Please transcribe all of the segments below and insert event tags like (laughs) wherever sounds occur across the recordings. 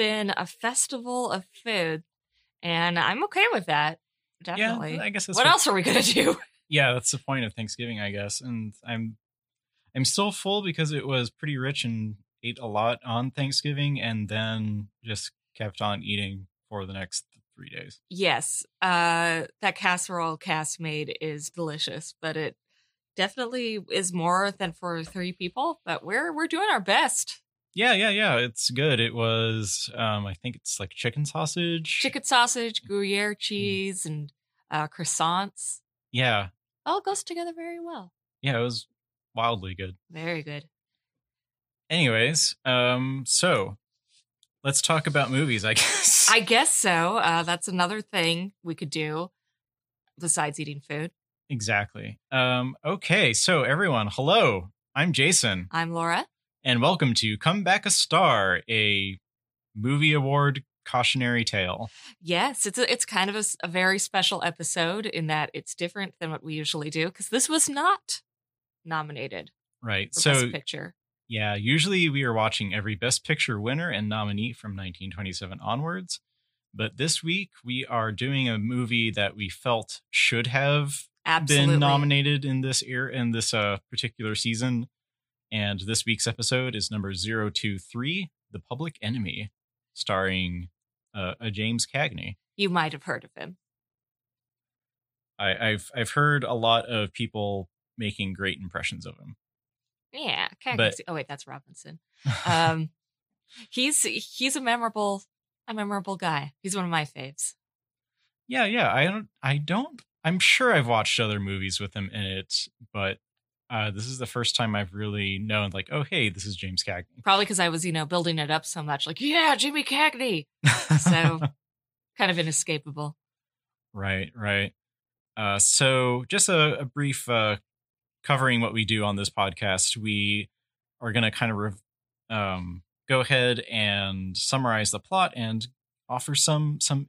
been a festival of food, and I'm okay with that. Definitely. Yeah, I guess that's what else are we gonna do? (laughs) Yeah, that's the point of Thanksgiving, I guess. And I'm I'm still full because it was pretty rich and ate a lot on Thanksgiving and then just kept on eating for the next three days. Yes, uh, that casserole Cass made is delicious, but it definitely is more than for three people. But we're we're doing our best. Yeah, yeah, yeah. It's good. It was um I think it's like chicken sausage. Chicken sausage, Gruyere cheese, and uh, croissants. Yeah. All goes together very well. Yeah, it was wildly good. Very good. Anyways, um so let's talk about movies, I (laughs) guess. I guess so. Uh, that's another thing we could do besides eating food. exactly. Um okay, so everyone, hello. I'm Jason. I'm Laura. And welcome to Come Back a Star, a movie award cautionary tale. Yes, it's a, it's kind of a very special episode in that it's different than what we usually do because this was not nominated Right. for So, Best Picture. yeah, usually we are watching every Best Picture winner and nominee from 1927 onwards. But this week we are doing a movie that we felt should have Absolutely. been nominated in this year in this uh, particular season. And this week's episode is number 023, The Public Enemy, starring uh, a James Cagney. You might have heard of him. I, I've I've heard a lot of people making great impressions of him. Yeah. Cagney's- But- oh wait, that's Robinson. (laughs) Um, he's he's a memorable a memorable guy. He's one of my faves. yeah, yeah. I don't I don't I'm sure I've watched other movies with him in it, but uh, this is the first time I've really known like, oh hey, this is James Cagney. Probably because I was you know building it up so much. Like yeah, Jimmy Cagney. (laughs) So kind of inescapable. right, right. Uh, so just a, a brief uh, covering what we do on this podcast. We are going to kind of rev- um, go ahead and summarize the plot and offer some some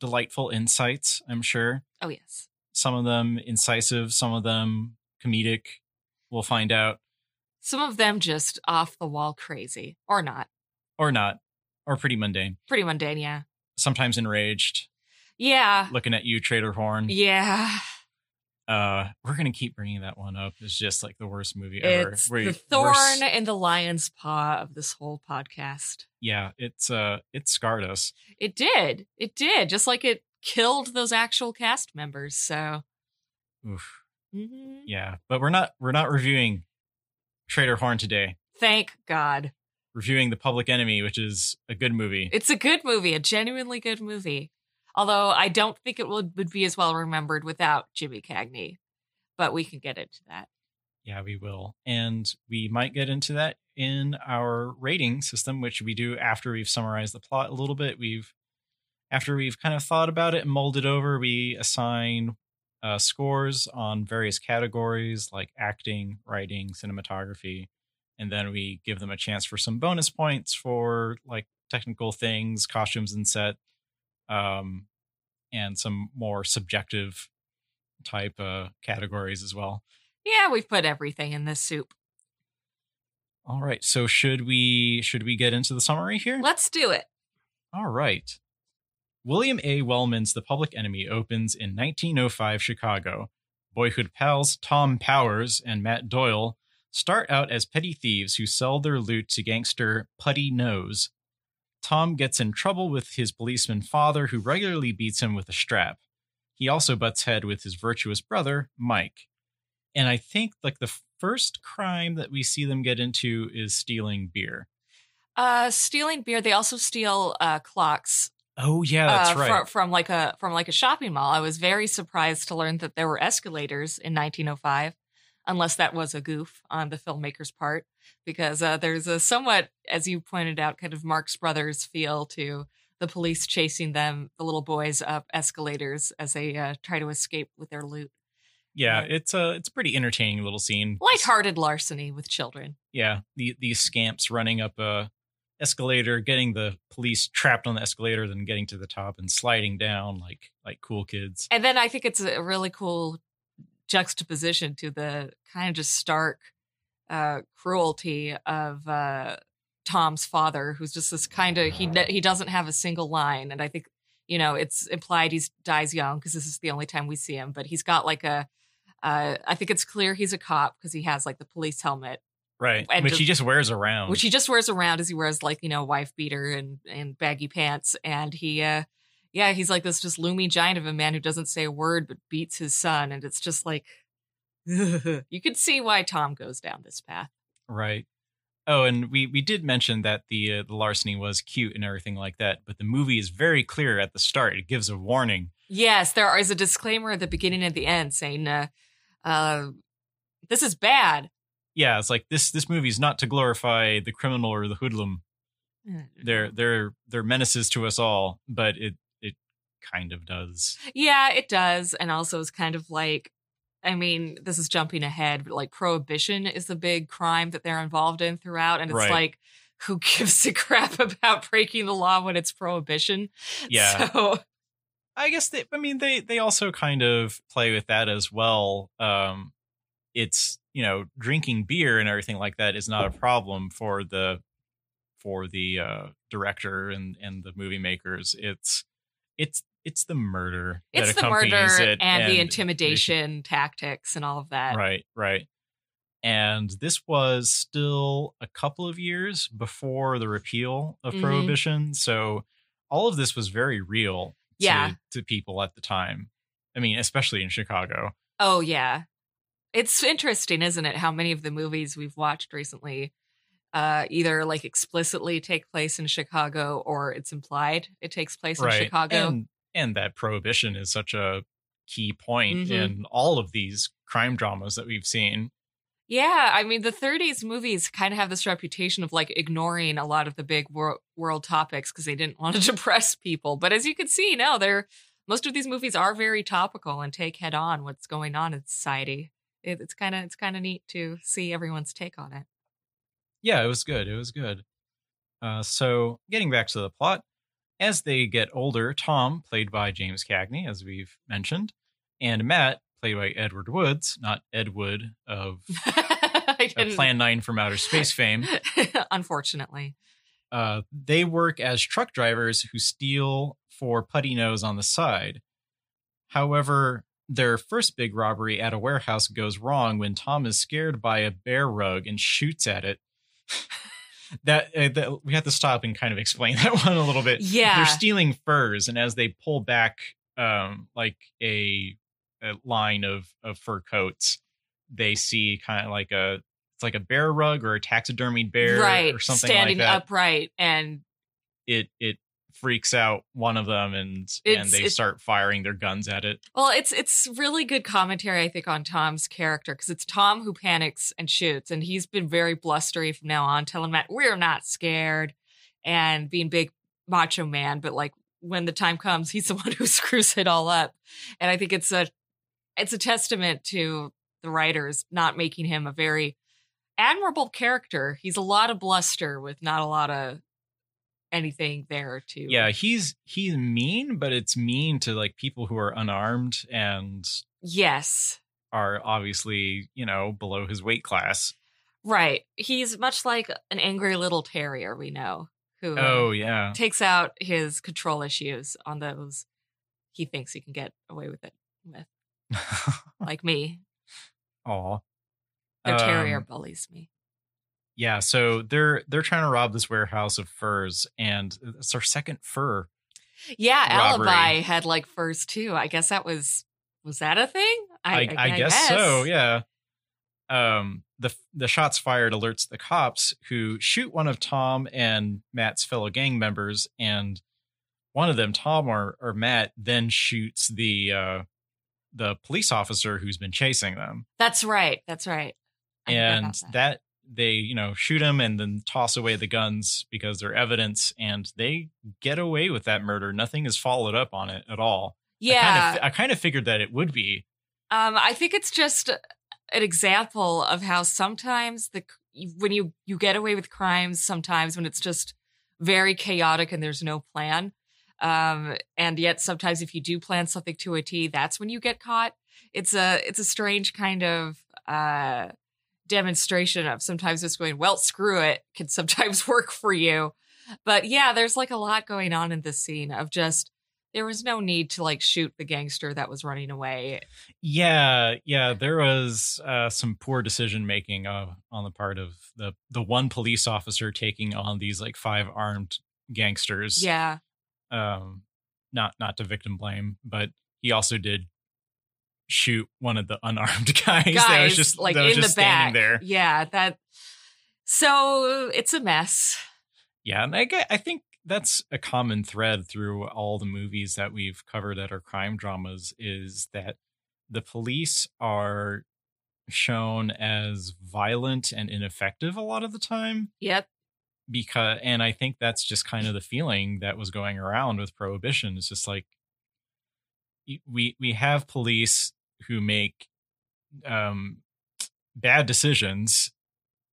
delightful insights. I'm sure. Oh yes. some of them incisive, some of them comedic. We'll find out, Some of them just off the wall crazy or not. or not, or pretty mundane. Pretty mundane, yeah. Sometimes enraged, Yeah. looking at you, Trader Horn. Yeah. Uh, we're gonna keep bringing that one up. It's just like the worst movie ever. It's the thorn in the lion's paw of this whole podcast. Yeah, it's uh, it scarred us. It did. It did. Just like it killed those actual cast members. So, Oof. Mhm. Yeah, but we're not we're not reviewing Trader Horn today. thank God. Reviewing The Public Enemy, which is a good movie. It's a good movie, a genuinely good movie. Although I don't think it would, would be as well remembered without Jimmy Cagney. But we can get into that. Yeah, we will. And we might get into that in our rating system, which we do after we've summarized the plot a little bit. We've, after we've kind of thought about it and molded over, we assign uh, scores on various categories like acting, writing, cinematography. And then we give them a chance for some bonus points for like technical things, costumes and set, um, and some more subjective type uh, categories as well. Yeah, we've put everything in this soup. All right. So should we should we get into the summary here? Let's do it. All right. William A. Wellman's The Public Enemy opens in 1905 Chicago. Boyhood pals Tom Powers and Matt Doyle start out as petty thieves who sell their loot to gangster Putty Nose. Tom gets in trouble with his policeman father, who regularly beats him with a strap. He also butts head with his virtuous brother, Mike. And I think like the first crime that we see them get into is stealing beer. Uh, stealing beer. They also steal uh, clocks Oh yeah, that's uh, right. From, from like a from like a shopping mall. I was very surprised to learn that there were escalators in 1905, unless that was a goof on the filmmaker's part, because uh, there's a somewhat, as you pointed out, kind of Marx Brothers feel to the police chasing them, the little boys up escalators as they uh, try to escape with their loot. Yeah, it's a it's a pretty entertaining little scene. Lighthearted larceny with children. Yeah, the these scamps running up a escalator, getting the police trapped on the escalator, then getting to the top and sliding down like like cool kids. And then I think it's a really cool juxtaposition to the kind of just stark uh, cruelty of uh, Tom's father, who's just this kind of he he doesn't have a single line, and I think you know it's implied he dies young because this is the only time we see him, but he's got like a. Uh, I think it's clear he's a cop because he has like the police helmet right, and which just- he just wears around. which he just wears around as he wears like you know wife beater and and baggy pants and he uh yeah he's like this just looming giant of a man who doesn't say a word but beats his son and it's just like (laughs) you can see why tom goes down this path Right. Oh, and we we did mention that the uh, the larceny was cute and everything like that, but the movie is very clear at the start. It gives a warning. yes there is a disclaimer at the beginning and the end saying uh uh this is bad Yeah, it's like this this movie is not to glorify the criminal or the hoodlum. They're they're they're menaces to us all, but it it kind of does. Yeah, it does. And also it's kind of like I mean, this is jumping ahead, but like prohibition is the big crime that they're involved in throughout. And it's Right. like, who (laughs) gives a crap about breaking the law when it's prohibition? Yeah. So I guess they I mean they they also kind of play with that as well. Um it's, you know, drinking beer and everything like that is not a problem for the for the uh director and and the movie makers. It's it's it's the murder it's the murder it and, the intimidation tactics and all of that. Right, right. And this was still a couple of years before the repeal of Mhm. prohibition. So all of this was very real to, Yeah. to people at the time. I mean, especially in Chicago. Oh, yeah. It's interesting, isn't it? How many of the movies we've watched recently uh, either like explicitly take place in Chicago or it's implied it takes place in Chicago. And, and that prohibition is such a key point Mhm. in all of these crime dramas that we've seen. Yeah, I mean, the 30s movies kind of have this reputation of like ignoring a lot of the big wor- world topics because they didn't want to (laughs) depress people. But as you can see, no, they're most of these movies are very topical and take head on what's going on in society. It, it's kind of it's kind of neat to see everyone's take on it. yeah, it was good. It was good. Uh, so, getting back to the plot, as they get older, Tom, played by James Cagney, as we've mentioned, and Matt, played by Edward Woods, not Ed Wood of (laughs) Plan 9 from Outer Space fame, (laughs) Unfortunately, uh, they work as truck drivers who steal for Putty Nose on the side. However, their first big robbery at a warehouse goes wrong when Tom is scared by a bear rug and shoots at it. (laughs) that, uh, that we have to stop and kind of explain (laughs) that one a little bit. yeah, They're stealing furs, and as they pull back, um, like a, a line of of fur coats, they see kind of like a it's like a bear rug or a taxidermied bear right, or something standing like that upright and it it freaks out one of them and and they start firing their guns at it. Well, it's it's really good commentary, I think, on Tom's character because it's Tom who panics and shoots, and he's been very blustery from now on, telling Matt we're not scared and being big macho man. But like when the time comes, he's (laughs) the one who screws it all up, and I think it's a it's a testament to the writers not making him a very admirable character. He's a lot of bluster with not a lot of anything there to Yeah, he's he's mean, but it's mean to like people who are unarmed and yes are obviously, you know, below his weight class. Right. He's much like an angry little terrier we know who Oh yeah. takes out his control issues on those he thinks he can get away with it with, (laughs) like me. oh the terrier Um, bullies me. Yeah, so they're they're trying to rob this warehouse of furs, and it's our second fur. Yeah, robbery. Alibi had like furs too. I guess that was was that a thing? I, I, guess, so. Yeah. Um. The the shots fired alerts the cops, who shoot one of Tom and Matt's fellow gang members, and one of them, Tom or or Matt, then shoots the uh the police officer who's been chasing them, That's right. That's right. I and about that they you know shoot him and then toss away the guns because they're evidence, and they get away with that murder. Nothing is followed up on it at all. I yeah. kind of, I kind of figured that it would be. Um, I think it's just an example of how sometimes the when you you get away with crimes, sometimes when it's just very chaotic and there's no plan, um, and yet sometimes if you do plan something to a T, that's when you get caught. It's a it's a strange kind of uh, demonstration of sometimes just going, well, screw it, can sometimes (laughs) work for you. But yeah, there's like a lot going on in this scene of just there was no need to like shoot the gangster that was running away. Yeah, yeah, there was uh, some poor decision making uh, on the part of the the one police officer taking on these like five armed gangsters. Yeah. Um, not not to victim blame, but he also did shoot one of the unarmed guys, (laughs) Guys, that was just like was in just the back. there. Yeah, that. So it's a mess. Yeah, and I get, I think that's a common thread through all the movies that we've covered that are crime dramas is that the police are shown as violent and ineffective a lot of the time Yep. because and I think that's just kind of the feeling that was going around with prohibition it's just like we we have police who make um bad decisions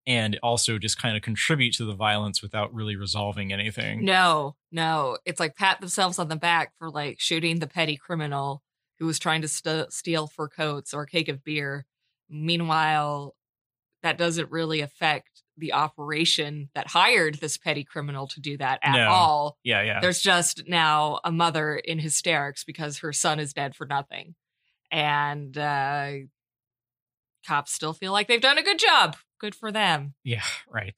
and also just kind of contribute to the violence without really resolving anything No, no. It's like pat themselves on the back for like shooting the petty criminal who was trying to st- steal fur coats or a cake of beer. Meanwhile, that doesn't really affect the operation that hired this petty criminal to do that at No. all. yeah yeah There's just now a mother in hysterics because her son is dead for nothing. And uh, cops still feel like they've done a good job. Good for them. Yeah, right.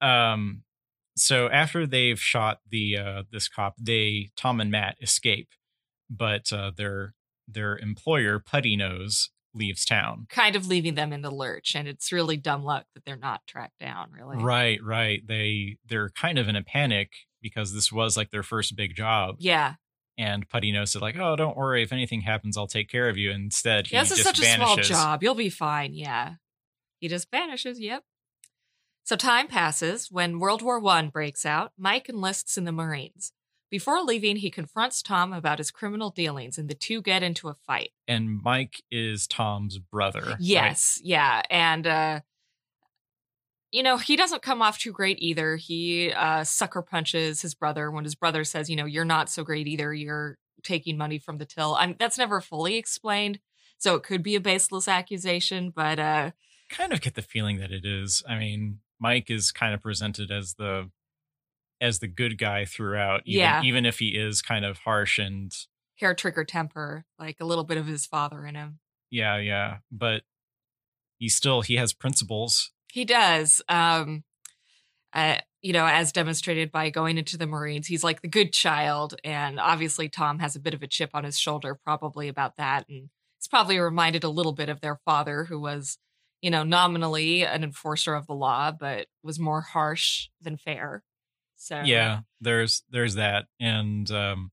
Um so after they've shot the uh this cop, they Tom and Matt escape, but uh their their employer, Putty Nose, leaves town. Kind of leaving them in the lurch. And it's really dumb luck that they're not tracked down, really. Right, right. They they're kind of in a panic because this was like their first big job. Yeah. And Putty Nose said, like, oh, don't worry, if anything happens, I'll take care of you. Instead, he Yeah, this is just such a small job. You'll be fine. Yeah. He just vanishes. Yep. So time passes. When World War One breaks out, Mike enlists in the Marines. Before leaving, he confronts Tom about his criminal dealings, and the two get into a fight. And Mike is Tom's brother. right? Yes, yeah, and uh, you know he doesn't come off too great either. He uh, sucker punches his brother when his brother says, "You know, you're not so great either. You're taking money from the till." I'm, that's never fully explained, so it could be a baseless accusation. But uh, kind of get the feeling that it is. I mean, Mike is kind of presented as the as the good guy throughout, even, Yeah. even if he is kind of harsh and hair trigger temper, like a little bit of his father in him. yeah, yeah. But he still he has principles. He does. Um, uh, you know, as demonstrated by going into the Marines, he's like the good child, and obviously Tom has a bit of a chip on his shoulder, probably about that, and it's probably reminded a little bit of their father, who was, you know, nominally an enforcer of the law, but was more harsh than fair. So Yeah, there's there's that, and um,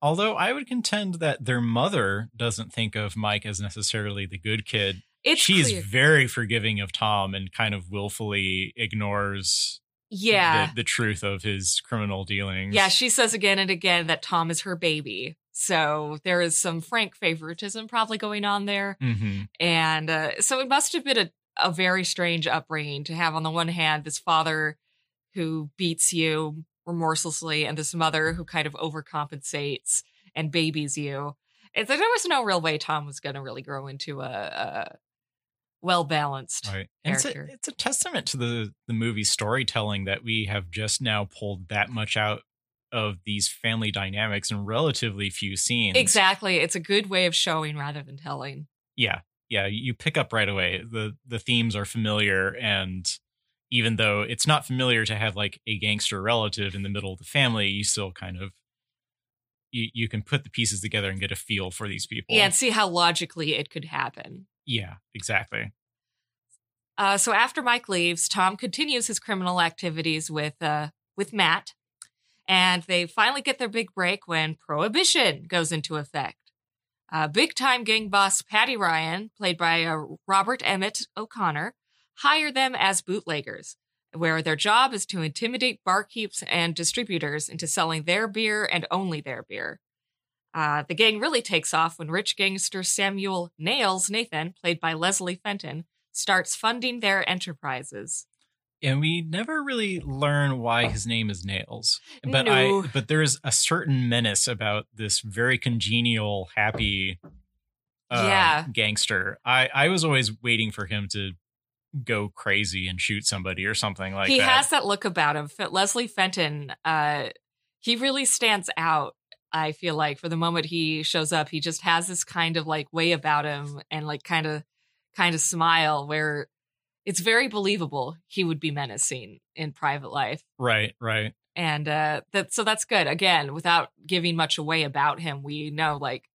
although I would contend that their mother doesn't think of Mike as necessarily the good kid, it's she's clear. very forgiving of Tom and kind of willfully ignores yeah. the, the truth of his criminal dealings. Yeah, she says again and again that Tom is her baby. So there is some frank favoritism probably going on there. hmm And uh, so it must have been a, a very strange upbringing to have, on the one hand, this father who beats you remorselessly and this mother who kind of overcompensates and babies you. And there was no real way Tom was going to really grow into a, a well balanced. Right. And it's a, it's a testament to the the movie storytelling that we have just now pulled that much out of these family dynamics in relatively few scenes. Exactly. It's a good way of showing rather than telling. Yeah. Yeah, you pick up right away. The the themes are familiar and even though it's not familiar to have like a gangster relative in the middle of the family, you still kind of you, you can put the pieces together and get a feel for these people. Yeah, and see how logically it could happen. Yeah, exactly. Uh, so after Mike leaves, Tom continues his criminal activities with uh, with Matt, and they finally get their big break when Prohibition goes into effect. Uh, big time gang boss Patty Ryan, played by uh, Robert Emmett O'Connor, hire them as bootleggers, where their job is to intimidate barkeeps and distributors into selling their beer and only their beer. Uh, the gang really takes off when rich gangster Samuel Nails Nathan, played by Leslie Fenton, starts funding their enterprises. And we never really learn why his name is Nails. But No. I but there's a certain menace about this very congenial, happy uh, Yeah. gangster. I, I was always waiting for him to go crazy and shoot somebody or something like he that. has that look about him. Leslie Fenton, uh, he really stands out. I feel like for the moment he shows up, he just has this kind of like way about him and like kind of kind of smile where it's very believable he would be menacing in private life. right, right. And uh that so that's good. Again, without giving much away about him, we know like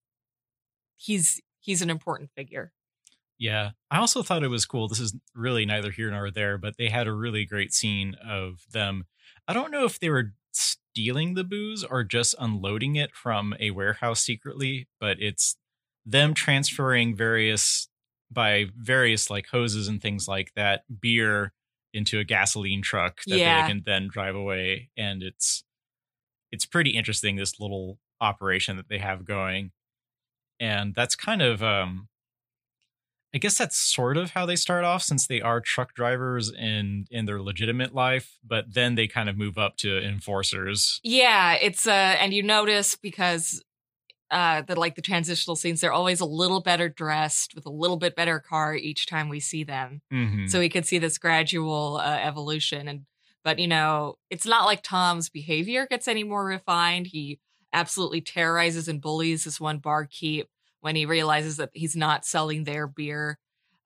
he's he's an important figure. Yeah. I also thought it was cool. This is really neither here nor there, but they had a really great scene of them. I don't know if they were stealing the booze or just unloading it from a warehouse secretly, but it's them transferring various by various like hoses and things like that beer into a gasoline truck that Yeah. they can then drive away and it's it's pretty interesting this little operation that they have going and that's kind of um I guess that's sort of how they start off since they are truck drivers in in their legitimate life, but then they kind of move up to enforcers. Yeah, it's uh and you notice because uh the like the transitional scenes they're always a little better dressed with a little bit better car each time we see them. Mhm. So we could see this gradual uh, evolution and but you know, it's not like Tom's behavior gets any more refined. He absolutely terrorizes and bullies this one barkeep when he realizes that he's not selling their beer.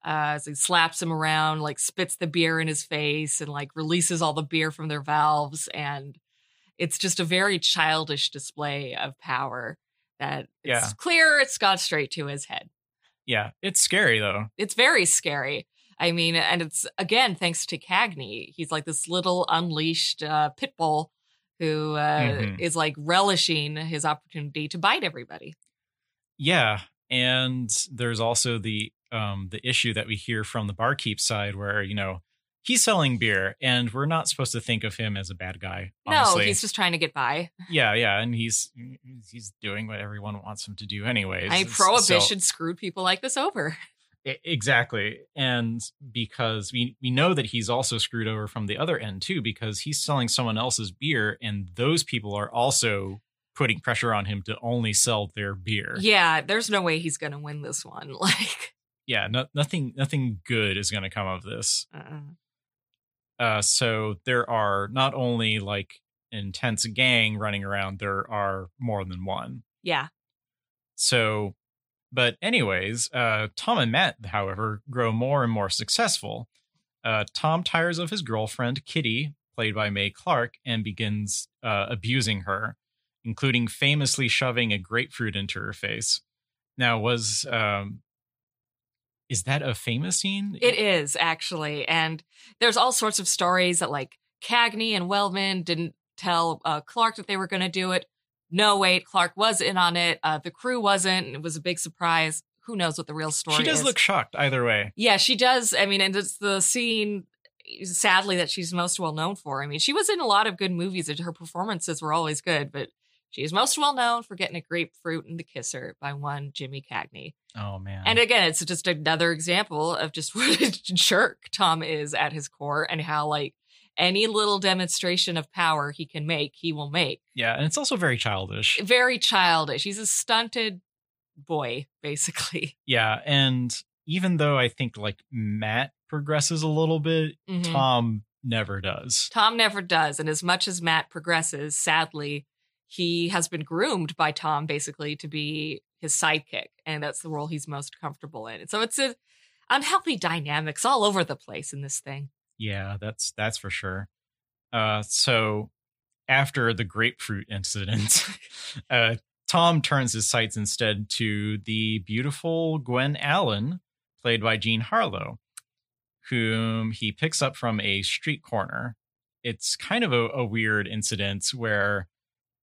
Uh, so he slaps him around, like spits the beer in his face, and like releases all the beer from their valves. And it's just a very childish display of power that it's clear it's gone straight to his head. yeah, it's scary though. It's very scary. I mean, and it's again thanks to Cagney. He's like this little unleashed uh, pit bull who uh, is Mhm. like relishing his opportunity to bite everybody. Yeah, and there's also the um the issue that we hear from the barkeep side where, you know, he's selling beer and we're not supposed to think of him as a bad guy. Honestly. No, he's just trying to get by. yeah, yeah, and he's he's doing what everyone wants him to do anyways. I mean, So- prohibition screwed people like this over. Exactly. And because we we know that he's also screwed over from the other end too because he's selling someone else's beer and those people are also putting pressure on him to only sell their beer. Yeah, there's no way he's gonna win this one. (laughs) Like, Yeah, no, nothing nothing good is going to come of this. uh, Uh so there are not only like intense gang running around, there are more than one. yeah, So, but anyways, uh, Tom and Matt, however, grow more and more successful. Uh, Tom tires of his girlfriend, Kitty, played by Mae Clarke, and begins uh, abusing her, including famously shoving a grapefruit into her face. Now, was um, is that a famous scene? it is actually, and there's all sorts of stories that like Cagney and Wellman didn't tell uh, Clarke that they were going to do it. No, wait, Clarke was in on it. Uh, the crew wasn't. It was a big surprise. Who knows what the real story She does is? look shocked either way. Yeah, she does. I mean, and it's the scene, sadly, that she's most well known for. I mean, she was in a lot of good movies, and her performances were always good, but she is most well known for getting a grapefruit in the kisser by one Jimmy Cagney. Oh man. And again, it's just another example of just (laughs) what a jerk Tom is at his core and how, like, any little demonstration of power he can make, he will make. yeah, and it's also very childish. Very childish. He's a stunted boy, (laughs) basically. Yeah, and even though I think like Matt progresses a little bit, Mhm. Tom never does. Tom never does. And as much as Matt progresses, sadly, he has been groomed by Tom basically to be his sidekick. And that's the role he's most comfortable in. So it's a unhealthy dynamics all over the place in this thing. Yeah, that's that's for sure. Uh so after the grapefruit incident, (laughs) uh Tom turns his sights instead to the beautiful Gwen Allen, played by Jean Harlow, whom he picks up from a street corner. It's kind of a, a weird incident where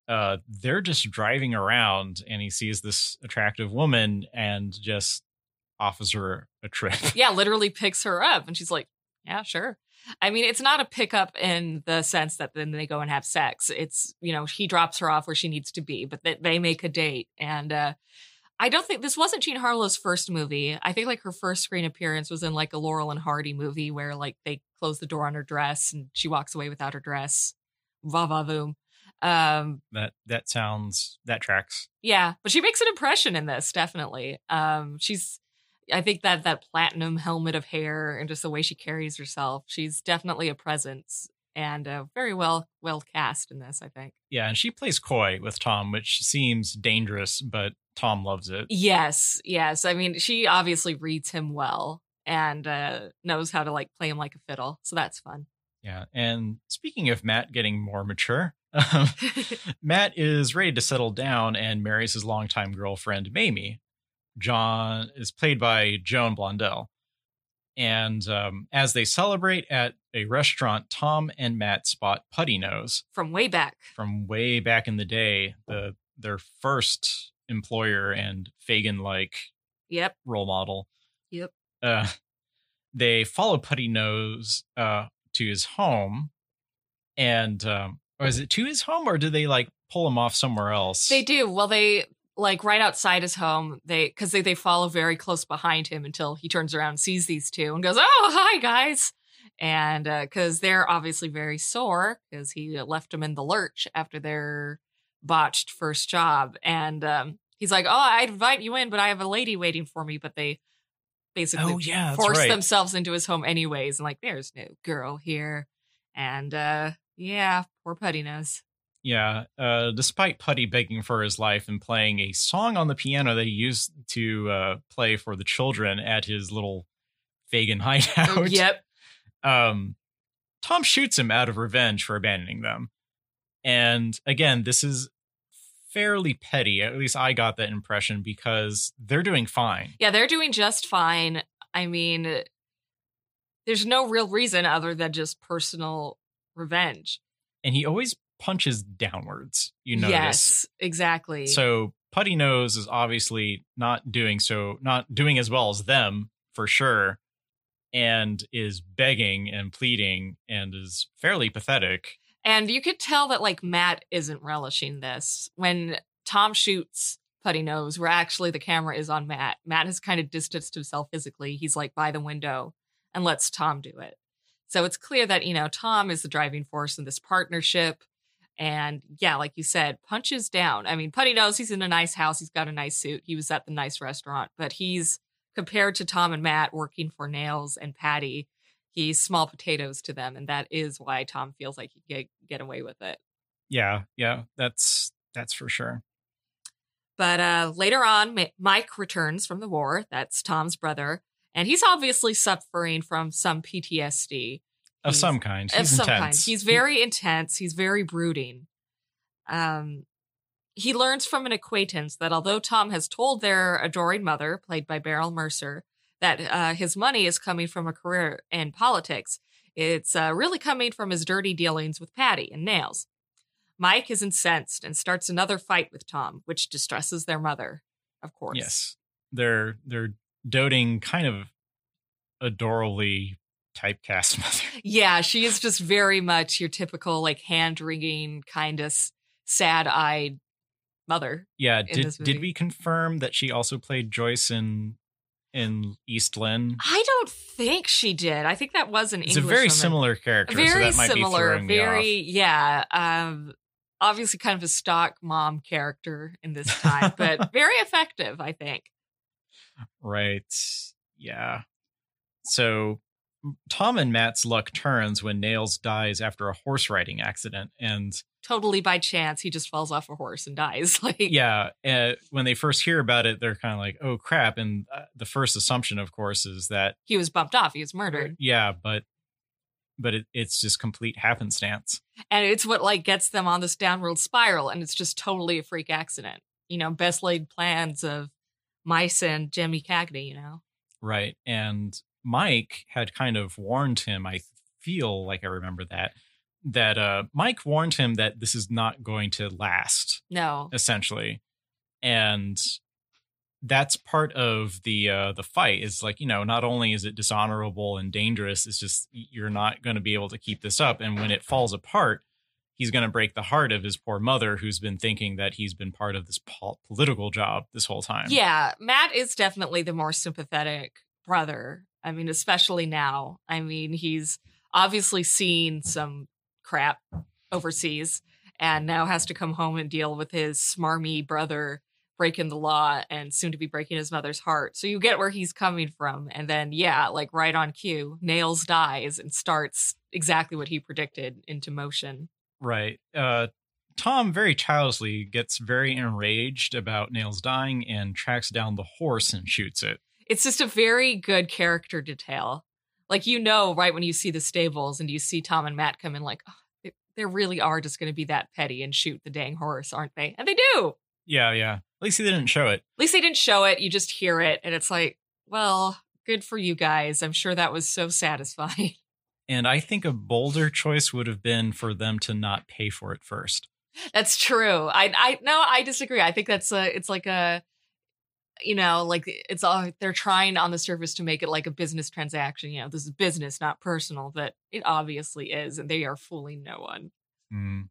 uh they're just driving around and he sees this attractive woman and just offers her a trip. (laughs) Yeah, literally picks her up. And she's like, yeah, sure. I mean, it's not a pickup in the sense that then they go and have sex. It's, you know, he drops her off where she needs to be, but they, they make a date. And uh, I don't think this wasn't Jean Harlow's first movie. I think like her first screen appearance was in like a Laurel and Hardy movie where like they close the door on her dress and she walks away without her dress. Va va voom. Um, that that sounds that tracks. yeah, but she makes an impression in this, definitely. Um, she's I think that that platinum helmet of hair and just the way she carries herself, she's definitely a presence and uh, very well well cast in this. I think. Yeah, and she plays coy with Tom, which seems dangerous, but Tom loves it. Yes, yes. I mean, she obviously reads him well and uh, knows how to like play him like a fiddle, so that's fun. Yeah, and speaking of Matt getting more mature, um, (laughs) Matt is ready to settle down and marries his longtime girlfriend Mamie. John is played by Joan Blondell. And um, as they celebrate at a restaurant, Tom and Matt spot Putty Nose From way back. from way back in the day, the their first employer and Fagin like Yep. role model. Yep. Uh, they follow Putty Nose uh, to his home, and um, or is it to his home, or do they like pull him off somewhere else? They do. Well, they like right outside his home. They because they they follow very close behind him until he turns around, sees these two, and goes, "Oh, hi guys!" And because they're obviously very sore because he left them in the lurch after their botched first job, and um, he's like, "Oh, I'd invite you in, but I have a lady waiting for me." But they basically Oh, yeah, force right. themselves into his home anyways, and like, there's no girl here, and uh, yeah, poor Putty Nose. Yeah, uh, despite Putty begging for his life and playing a song on the piano that he used to uh, play for the children at his little Fagin (laughs) hideout, Oh, yep. um, Tom shoots him out of revenge for abandoning them. And again, this is fairly petty. At least I got that impression because they're doing fine. Yeah, they're doing just fine. I mean, there's no real reason other than just personal revenge. And he always punches downwards, you notice. Yes, exactly. So Putty Nose is obviously not doing so, not doing as well as them for sure, and is begging and pleading and is fairly pathetic. and you could tell that like Matt isn't relishing this. When Tom shoots Putty Nose, where actually the camera is on Matt, Matt has kind of distanced himself physically. He's like by the window and lets Tom do it. So it's clear that, you know, Tom is the driving force in this partnership. And yeah, like you said, punches down. I mean, Putty Nose he's in a nice house. He's got a nice suit. He was at the nice restaurant, but he's compared to Tom and Matt working for Nails and Patty, he's small potatoes to them. And that is why Tom feels like he can get, get away with it. Yeah, yeah, that's that's for sure. But uh, later on, Mike returns from the war. That's Tom's brother. And he's obviously suffering from some PTSD. Of He's- some kind. of He's some kind. intense. He's very intense. He's very brooding. Um, he learns from an acquaintance that although Tom has told their adoring mother, played by Beryl Mercer, that uh, his money is coming from a career in politics, it's uh, really coming from his dirty dealings with Patty and Nails. Mike is incensed and starts another fight with Tom, which distresses their mother, of course. Yes. They're they're doting kind of adorably typecast (laughs) mother. Yeah, she is just very much your typical, like, hand wringing, kind of sad eyed mother. Yeah, did did we confirm that she also played Joyce in in East Lynne? I don't think she did. I think that was an It's English It's a very woman. similar character, so very that might be similar, very yeah. Um, obviously, kind of a stock mom character in this time, but very effective. I think. Right. Yeah. So Tom and Matt's luck turns when Nails dies after a horse riding accident. And Totally by chance, he just falls off a horse and dies. (laughs) Like, yeah, uh, when they first hear about it, they're kind of like, oh crap. And uh, the first assumption, of course, is that, he was bumped off. He was murdered, yeah, but. But it, it's just complete happenstance. and it's what like gets them on this downward spiral. And it's just totally a freak accident. You know, best laid plans of mice and Jimmy Cagney. You know. Right. And Mike had kind of warned him, I feel like I remember that, that uh, Mike warned him that this is not going to last. No. essentially and that's part of the uh the fight is like you know not only is it dishonorable and dangerous it's just you're not going to be able to keep this up and when it falls apart he's going to break the heart of his poor mother who's been thinking that he's been part of this pol- political job this whole time Yeah, Matt is definitely the more sympathetic brother. I mean, especially now. I mean, he's obviously seen some crap overseas and now has to come home and deal with his smarmy brother breaking the law and soon to be breaking his mother's heart. So you get where he's coming from. And then, yeah, like right on cue, Nails dies and starts exactly what he predicted into motion. Right. Uh, Tom very childishly gets very enraged about Nails dying and tracks down the horse and shoots it. It's just a very good character detail. Like, you know, right when you see the stables and you see Tom and Matt come in, like, oh, they, they really are just going to be that petty and shoot the dang horse, aren't they? And they do. Yeah, yeah. At least they didn't show it. At least they didn't show it. You just hear it. And it's like, well, good for you guys. I'm sure that was so satisfying. (laughs) And I think a bolder choice would have been for them to not pay for it first. That's true. I I no, I disagree. I think that's a it's like a you know, like it's all they're trying on the surface to make it like a business transaction. You know, this is business, not personal, but it obviously is, and they are fooling no one. Mm.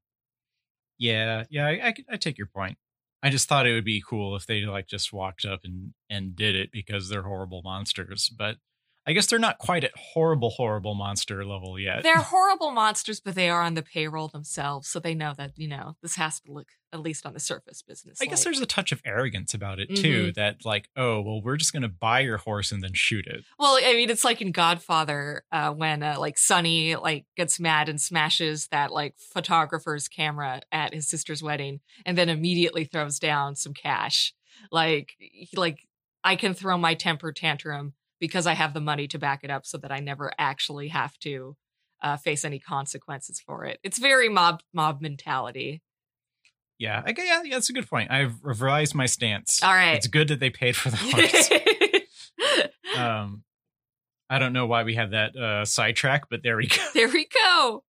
Yeah, yeah, I, I, I take your point. I just thought it would be cool if they like just walked up and and did it because they're horrible monsters. But I guess they're not quite at horrible, horrible monster level yet. They're horrible monsters, but they are on the payroll themselves, so they know that you know this has to look at least on the surface business. I guess there's a touch of arrogance about it too. Mhm. That like, oh well, we're just gonna buy your horse and then shoot it. Well, I mean, it's like in Godfather uh, when uh, like Sonny like gets mad and smashes that like photographer's camera at his sister's wedding, and then immediately throws down some cash. Like, he, like I can throw my temper tantrum because I have the money to back it up, so that I never actually have to uh, face any consequences for it. It's very mob mob mentality. Yeah, I, yeah, yeah, that's a good point. I've revised my stance. All right. it's good that they paid for the (laughs) horse. um, I don't know why we had that uh, sidetrack, but there we go. there we go.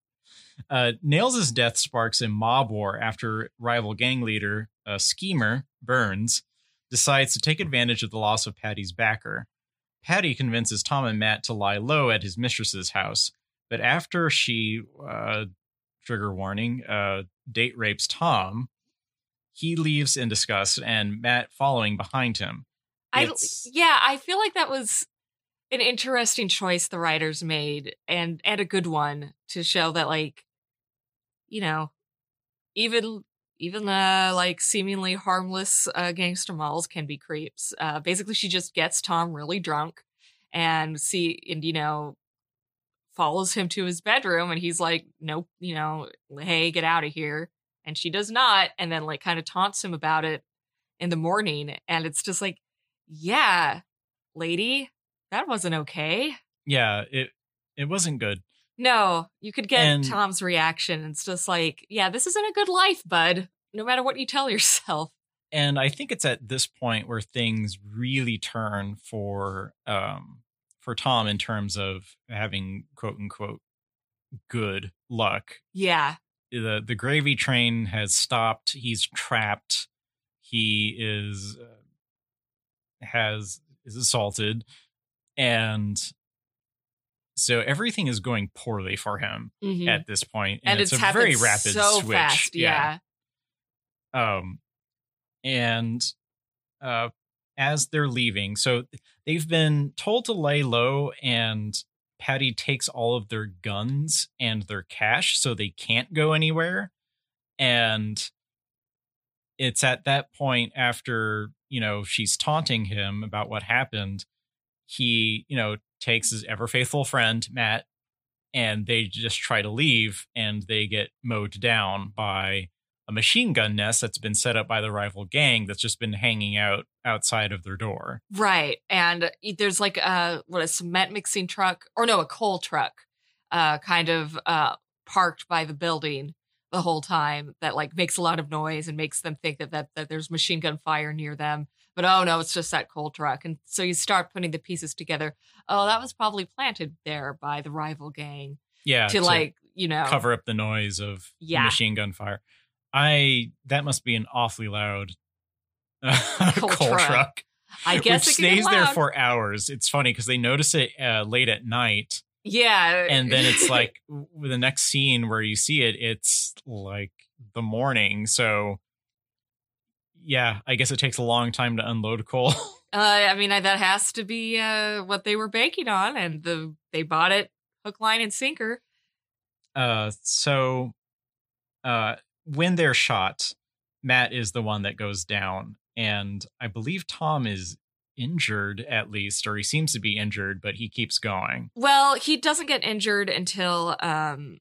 Uh, Nails' death sparks a mob war after rival gang leader, uh, Schemer Burns, decides to take advantage of the loss of Patty's backer. Patty convinces Tom and Matt to lie low at his mistress's house, but after she, uh, trigger warning, uh, date rapes Tom, he leaves in disgust, and Matt following behind him. I yeah, I feel like that was an interesting choice the writers made and and a good one to show that like you know even even the like seemingly harmless uh gangster malls can be creeps. Uh basically she just gets Tom really drunk and see and you know follows him to his bedroom and he's like nope, you know, hey, get out of here. And she does not and then like kind of taunts him about it in the morning and it's just like yeah, lady, that wasn't okay. Yeah, it it wasn't good. No, you could get And- Tom's reaction. It's just like, yeah, this isn't a good life, bud. No matter what you tell yourself. and I think it's at this point where things really turn for um for Tom in terms of having quote unquote good luck. Yeah. The the gravy train has stopped. He's trapped. He is uh, has is assaulted and so everything is going poorly for him Mhm. at this point and, it's, a very rapid so switch fast. Yeah. um and uh as they're leaving so they've been told to lay low and patty takes all of their guns and their cash so they can't go anywhere and it's at that point after you know she's taunting him about what happened he you know takes his ever faithful friend matt and they just try to leave and they get mowed down by a machine gun nest that's been set up by the rival gang that's just been hanging out outside of their door. Right. And there's like a what a cement mixing truck or no, a coal truck uh kind of uh parked by the building the whole time that like makes a lot of noise and makes them think that that, that there's machine gun fire near them. But oh no, it's just that coal truck. And so you start putting the pieces together. Oh, that was probably planted there by the rival gang Yeah, to like, you know, cover up the noise of Yeah. machine gun fire. I that must be an awfully loud (laughs) uh, Coal coal, truck. truck, I guess which it can get stays there for hours. It's funny because they notice it uh, late at night, Yeah. and then it's (laughs) like the next scene where you see it, it's like the morning. So yeah, I guess it takes a long time to unload coal. (laughs) Uh, I mean, that has to be uh, what they were banking on, and the they bought it hook, line, and sinker. Uh, so uh, when they're shot, Matt is the one that goes down, and I believe Tom is injured at least, or he seems to be injured, but he keeps going. Well, he doesn't get injured until um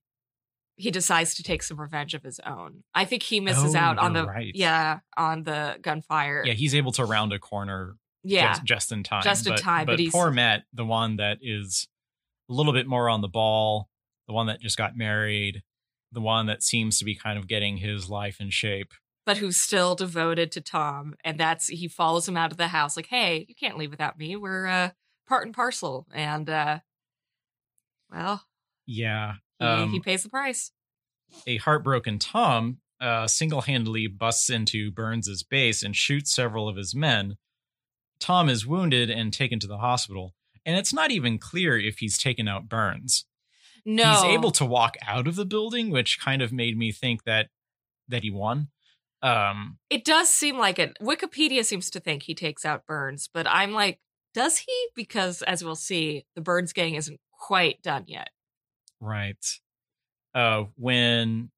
he decides to take some revenge of his own. I think he misses Oh, out on the right. yeah on the gunfire. Yeah, he's able to round a corner yeah. just, just in time. Just in but, time, but But he's- poor Matt, the one that is a little bit more on the ball, the one that just got married, the one that seems to be kind of getting his life in shape. but who's still devoted to Tom. And that's he follows him out of the house, like, hey, you can't leave without me. We're uh, part and parcel. And uh, well, Yeah. He, Um, he pays the price. a heartbroken Tom uh, single handedly busts into Burns's base and shoots several of his men. Tom is wounded and taken to the hospital. And it's not even clear if he's taken out Burns. No, He's able to walk out of the building, which kind of made me think that that he won. Um, it does seem like it. Wikipedia seems to think he takes out Burns, but I'm like, does he? Because as we'll see, the Burns gang isn't quite done yet. Right. Uh, when,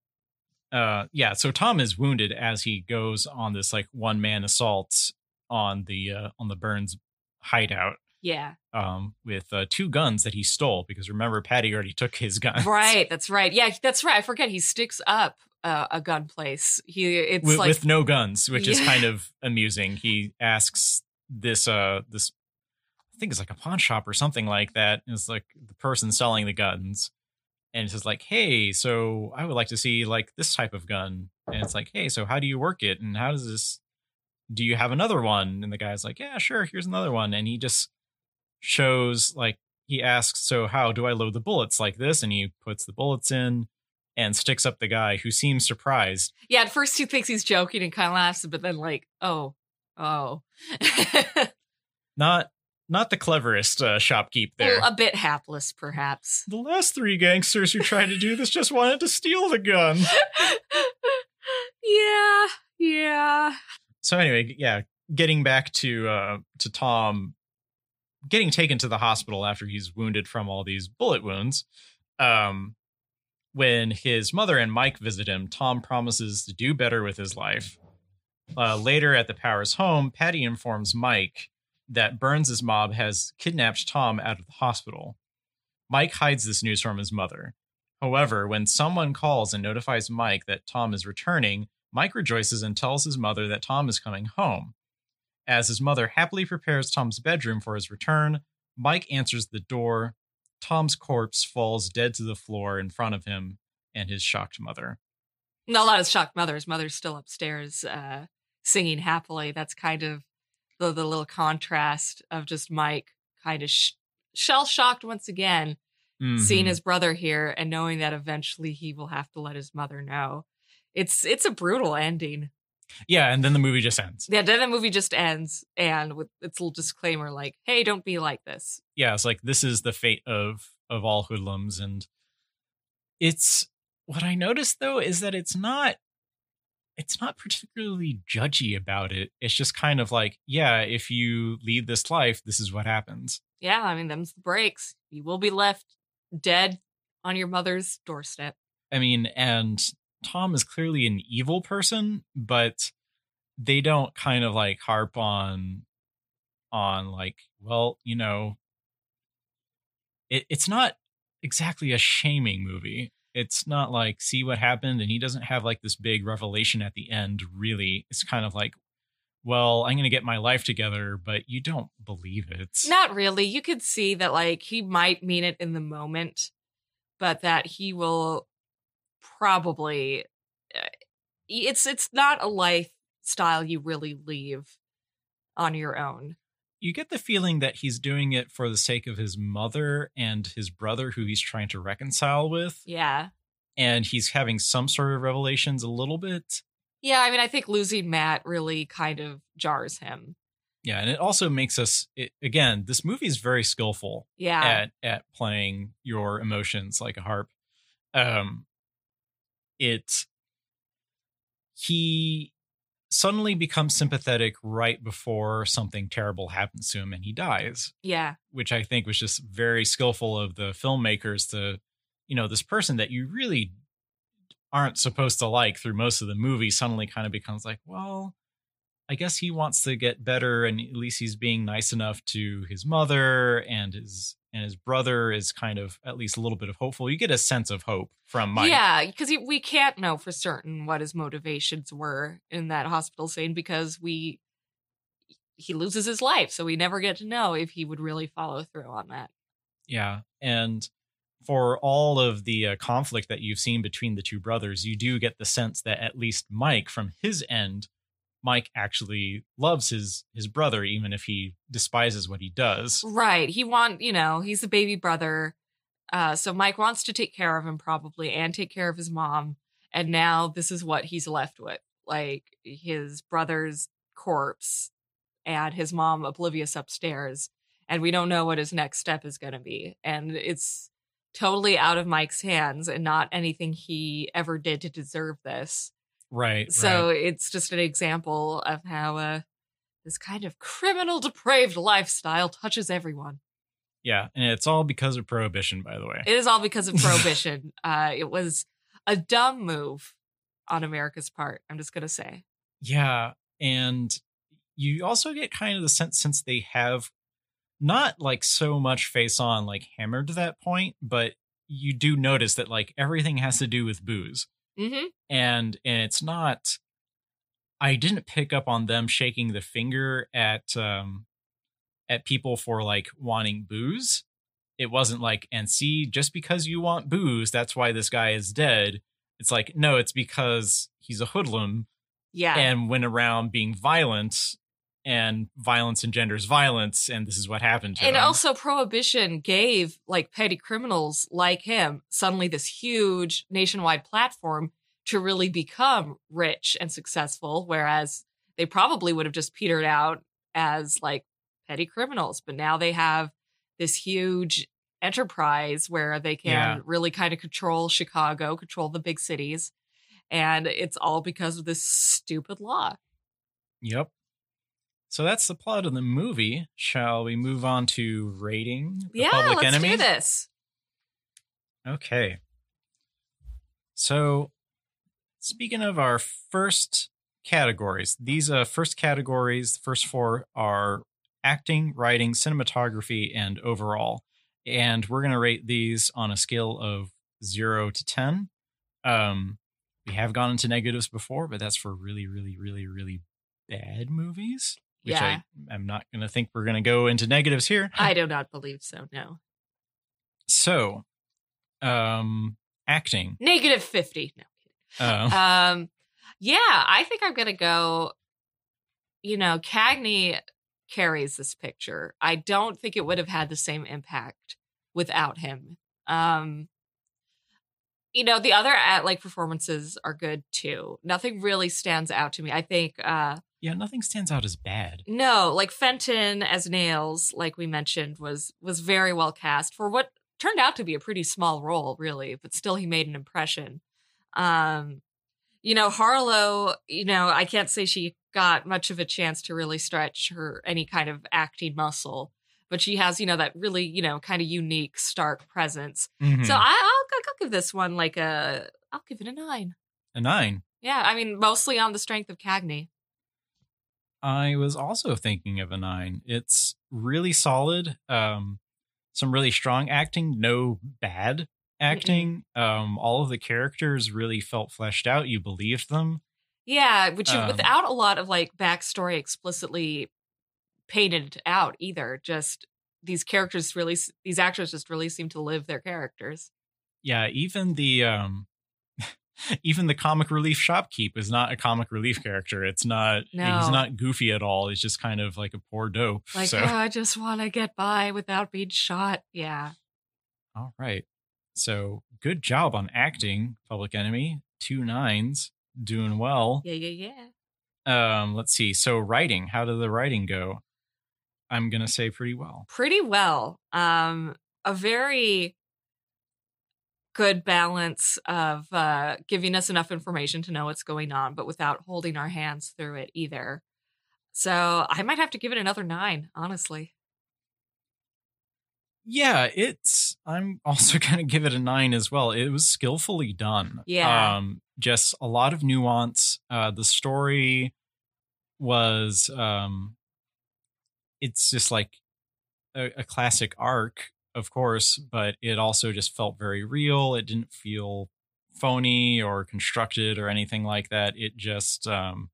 uh, yeah. So Tom is wounded as he goes on this like one man assault on the uh, on the Burns hideout. Yeah, um, with uh, two guns that he stole because remember Paddy already took his (laughs) gun. right. That's right. Yeah, that's right. I forget he sticks up uh, a gun place. He it's with, like with no guns, which is kind (laughs) of amusing. He asks this uh this I think it's like a pawn shop or something like that. It's like the person selling the guns. And it's just like, hey, so I would like to see like this type of gun. And it's like, hey, so how do you work it? And how does this do you have another one? And the guy's like, Yeah, sure, here's another one. And he just shows like he asks, So how do I load the bullets like this? And he puts the bullets in and sticks up the guy who seems surprised. yeah. At first, he thinks he's joking and kind of laughs, but then like, oh, oh, (laughs) Not not the cleverest uh, shopkeep there. a bit hapless, perhaps. the last three gangsters who tried to do this just wanted to steal the gun. (laughs) yeah, yeah. So anyway, yeah, getting back to uh to Tom getting taken to the hospital after he's wounded from all these bullet wounds. Um when his mother and Mike visit him, Tom promises to do better with his life. Uh, later at the Powers home, Paddy informs Mike that Burns's mob has kidnapped Tom out of the hospital. Mike hides this news from his mother. However, when someone calls and notifies Mike that Tom is returning, Mike rejoices and tells his mother that Tom is coming home. As his mother happily prepares Tom's bedroom for his return, Mike answers the door. Tom's corpse falls dead to the floor in front of him and his shocked mother. Not a lot of shocked mothers. Mother's still upstairs, uh, singing happily. That's kind of the the little contrast of just Mike kind of sh- shell shocked once again, seeing Mhm. his brother here and knowing that eventually he will have to let his mother know. It's it's a brutal ending. Yeah, and then the movie just ends. Yeah, then the movie just ends and with its little disclaimer like, "Hey, don't be like this." yeah, it's like this is the fate of of all hoodlums, and it's what I noticed though is that it's not it's not particularly judgy about it. It's just kind of like, yeah, if you lead this life, this is what happens. Yeah, I mean, them's the breaks. You will be left dead on your mother's doorstep. I mean, and Tom is clearly an evil person, but they don't kind of like harp on on like, well, you know, it, it's not exactly a shaming movie. It's not like see what happened and he doesn't have like this big revelation at the end really. It's kind of like well, I'm going to get my life together, but you don't believe it. Not really. You could see that, like, he might mean it in the moment, but that he will probably. uh, It's it's not a lifestyle you really leave on your own. You get the feeling that he's doing it for the sake of his mother and his brother who he's trying to reconcile with Yeah, and he's having some sort of revelations a little bit yeah. I mean, I think losing Matt really kind of jars him. yeah and it also makes us it, again this movie is very skillful Yeah, at at playing your emotions like a harp um it he suddenly becomes sympathetic right before something terrible happens to him and he dies yeah, which I think was just very skillful of the filmmakers to, you know, this person that you really aren't supposed to like through most of the movie suddenly kind of becomes like, well, I guess he wants to get better and at least he's being nice enough to his mother and his and his brother is kind of at least a little bit of hopeful. You get a sense of hope from Mike. Yeah, because we can't know for certain what his motivations were in that hospital scene because we he loses his life, so we never get to know if he would really follow through on that. Yeah, and for all of the uh, conflict that you've seen between the two brothers, you do get the sense that at least Mike, from his end, Mike actually loves his his brother, even if he despises what he does. Right. He want you know he's a baby brother, uh, so Mike wants to take care of him probably and take care of his mom. And now this is what he's left with, like his brother's corpse and his mom oblivious upstairs, and we don't know what his next step is going to be. And it's totally out of Mike's hands and not anything he ever did to deserve this. Right. So right. it's just an example of how uh, this kind of criminal, depraved lifestyle touches everyone. Yeah, and it's all because of prohibition, by the way. It is all because of (laughs) prohibition. uh, it was a dumb move on America's part. I'm just gonna say. Yeah, and you also get kind of the sense since they have not like so much face on like hammered to that point, but you do notice that like everything has to do with booze. Mm-hmm. And and it's not I didn't pick up on them shaking the finger at um at people for like wanting booze. It wasn't like and see just because you want booze, that's why this guy is dead. It's like no, it's because he's a hoodlum Yeah. and went around being violent and violence engenders violence and this is what happened to and also prohibition gave like petty criminals like him suddenly this huge nationwide platform to really become rich and successful whereas they probably would have just petered out as like petty criminals but now they have this huge enterprise where they can Yeah. really kind of control chicago control the big cities and it's all because of this stupid law Yep. So that's the plot of the movie. Shall we move on to rating the yeah Public let's Enemy? do this Okay. So, speaking of our first categories, these uh, first categories, the first four are acting, writing, cinematography, and overall. And we're going to rate these on a scale of zero to 10. Um, we have gone into negatives before, but that's for really, really, really, really bad movies, which Yeah. I, I'm not going to think we're going to go into negatives here. i do not believe so no So, um, acting. negative 50 no Uh, Um, yeah, I think I'm gonna go. You know, Cagney carries this picture. I don't think it would have had the same impact without him. Um, you know, the other uh, like performances are good too. Nothing really stands out to me. I think uh yeah, nothing stands out as bad. no, like Fenton as Nails, like we mentioned, was was very well cast for what turned out to be a pretty small role, really, but still he made an impression. Um, you know, Harlow, you know, I can't say she got much of a chance to really stretch her any kind of acting muscle, but she has, you know, that really, you know, kind of unique, stark presence. Mhm. So I, I'll, I'll give this one like a, I'll give it a nine. a nine. Yeah, I mean, mostly on the strength of Cagney. I was also thinking of a nine. It's really solid. Um, some really strong acting, no bad acting. Um, all of the characters really felt fleshed out. You believed them. Yeah, which Um, without a lot of like backstory explicitly painted out either. Just these characters really, these actors just really seem to live their characters. Yeah, even the um, even the comic relief shopkeep is not a comic relief character. It's not. no. He's not goofy at all. He's just kind of like a poor dope. Like, so. oh, I just want to get by without being shot. Yeah. All right. So good job on acting, Public Enemy. Two nines, doing well. Yeah, yeah, yeah. Um, let's see. So writing, how did the writing go? I'm gonna say pretty well. Pretty well. Um, a very good balance of uh, giving us enough information to know what's going on, but without holding our hands through it either. So I might have to give it another nine, honestly. Yeah, it's I'm (laughs) also going to give it a nine as well. It was skillfully done. Yeah. Um, just a lot of nuance. Uh, the story was, um, it's just like a, a classic arc, of course, but it also just felt very real. It didn't feel phony or constructed or anything like that. It just, um,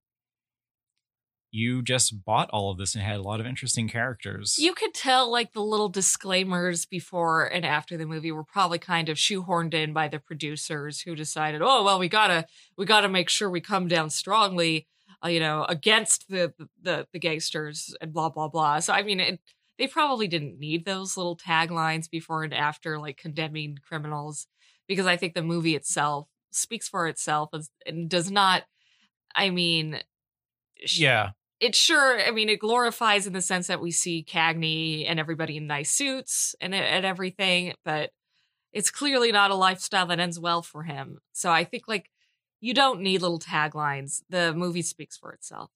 you just bought all of this and had a lot of interesting characters. You could tell like the little disclaimers before and after the movie were probably kind of shoehorned in by the producers who decided, oh well, we gotta we gotta make sure we come down strongly, uh, you know, against the, the the gangsters and blah blah blah. So I mean, it, they probably didn't need those little taglines before and after, like condemning criminals, because I think the movie itself speaks for itself and does not. I mean, yeah. it sure i mean it glorifies in the sense that we see cagney and everybody in nice suits and, and everything but it's clearly not a lifestyle that ends well for him. So i think like you don't need little taglines. The movie speaks for itself